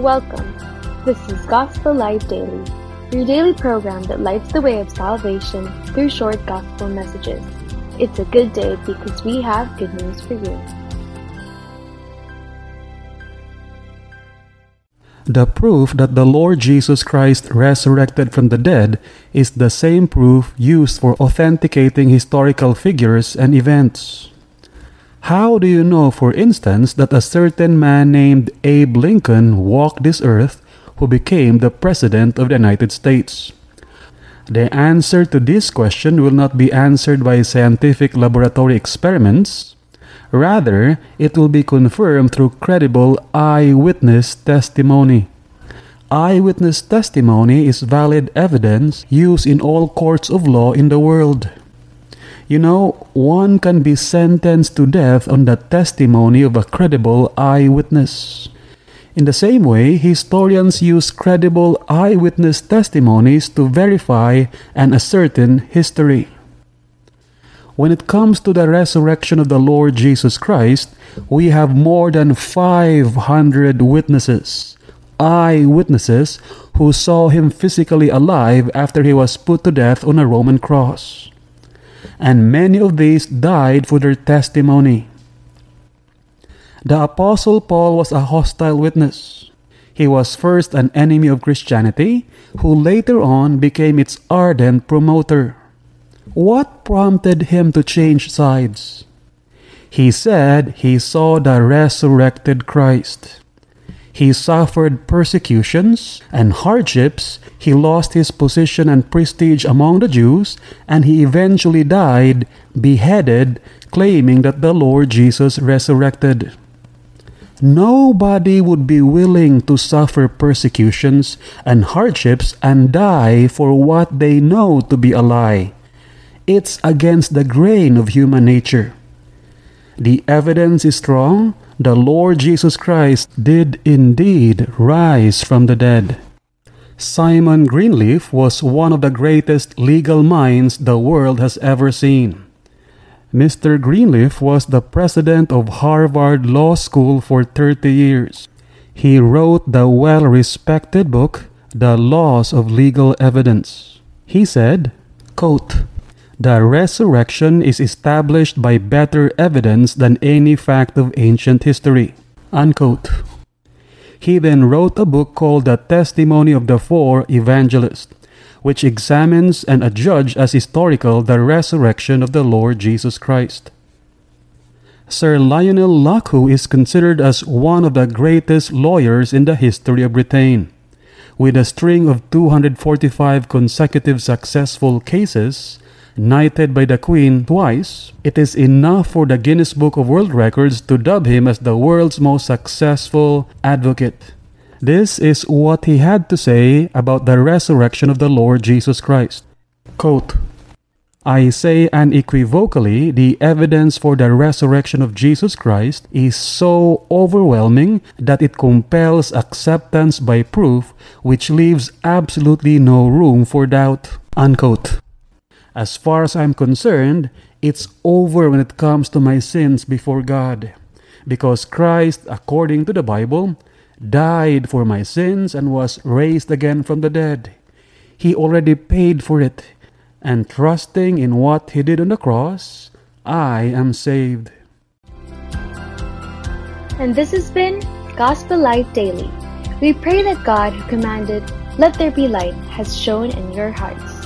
Welcome. This is Gospel Light Daily, your daily program that lights the way of salvation through short gospel messages. It's a good day because we have good news for you. The proof that the Lord Jesus Christ resurrected from the dead is the same proof used for authenticating historical figures and events. How do you know, for instance, that a certain man named Abe Lincoln walked this earth who became the President of the United States? The answer to this question will not be answered by scientific laboratory experiments. Rather, it will be confirmed through credible eyewitness testimony. Eyewitness testimony is valid evidence used in all courts of law in the world. You know, one can be sentenced to death on the testimony of a credible eyewitness. In the same way, historians use credible eyewitness testimonies to verify and ascertain history. When it comes to the resurrection of the Lord Jesus Christ, we have more than 500 witnesses, eyewitnesses, who saw him physically alive after he was put to death on a Roman cross and many of these died for their testimony. The Apostle Paul was a hostile witness. He was first an enemy of Christianity, who later on became its ardent promoter. What prompted him to change sides? He said he saw the resurrected Christ. He suffered persecutions and hardships. He lost his position and prestige among the Jews, and he eventually died beheaded, claiming that the Lord Jesus resurrected. Nobody would be willing to suffer persecutions and hardships and die for what they know to be a lie. It's against the grain of human nature. The evidence is strong the Lord Jesus Christ did indeed rise from the dead. Simon Greenleaf was one of the greatest legal minds the world has ever seen. Mr. Greenleaf was the president of Harvard Law School for 30 years. He wrote the well respected book, The Laws of Legal Evidence. He said, quote, the resurrection is established by better evidence than any fact of ancient history. Unquote. He then wrote a book called The Testimony of the Four Evangelists, which examines and adjudges as historical the resurrection of the Lord Jesus Christ. Sir Lionel Luckhoo is considered as one of the greatest lawyers in the history of Britain. With a string of 245 consecutive successful cases, knighted by the Queen twice, it is enough for the Guinness Book of World Records to dub him as the world's most successful advocate. This is what he had to say about the resurrection of the Lord Jesus Christ. Quote, I say unequivocally, the evidence for the resurrection of Jesus Christ is so overwhelming that it compels acceptance by proof, which leaves absolutely no room for doubt. Unquote. As far as I'm concerned, it's over when it comes to my sins before God. Because Christ, according to the Bible, died for my sins and was raised again from the dead. He already paid for it. And trusting in what He did on the cross, I am saved. And this has been Gospel Light Daily. We pray that God, who commanded, Let there be light, has shown in your hearts.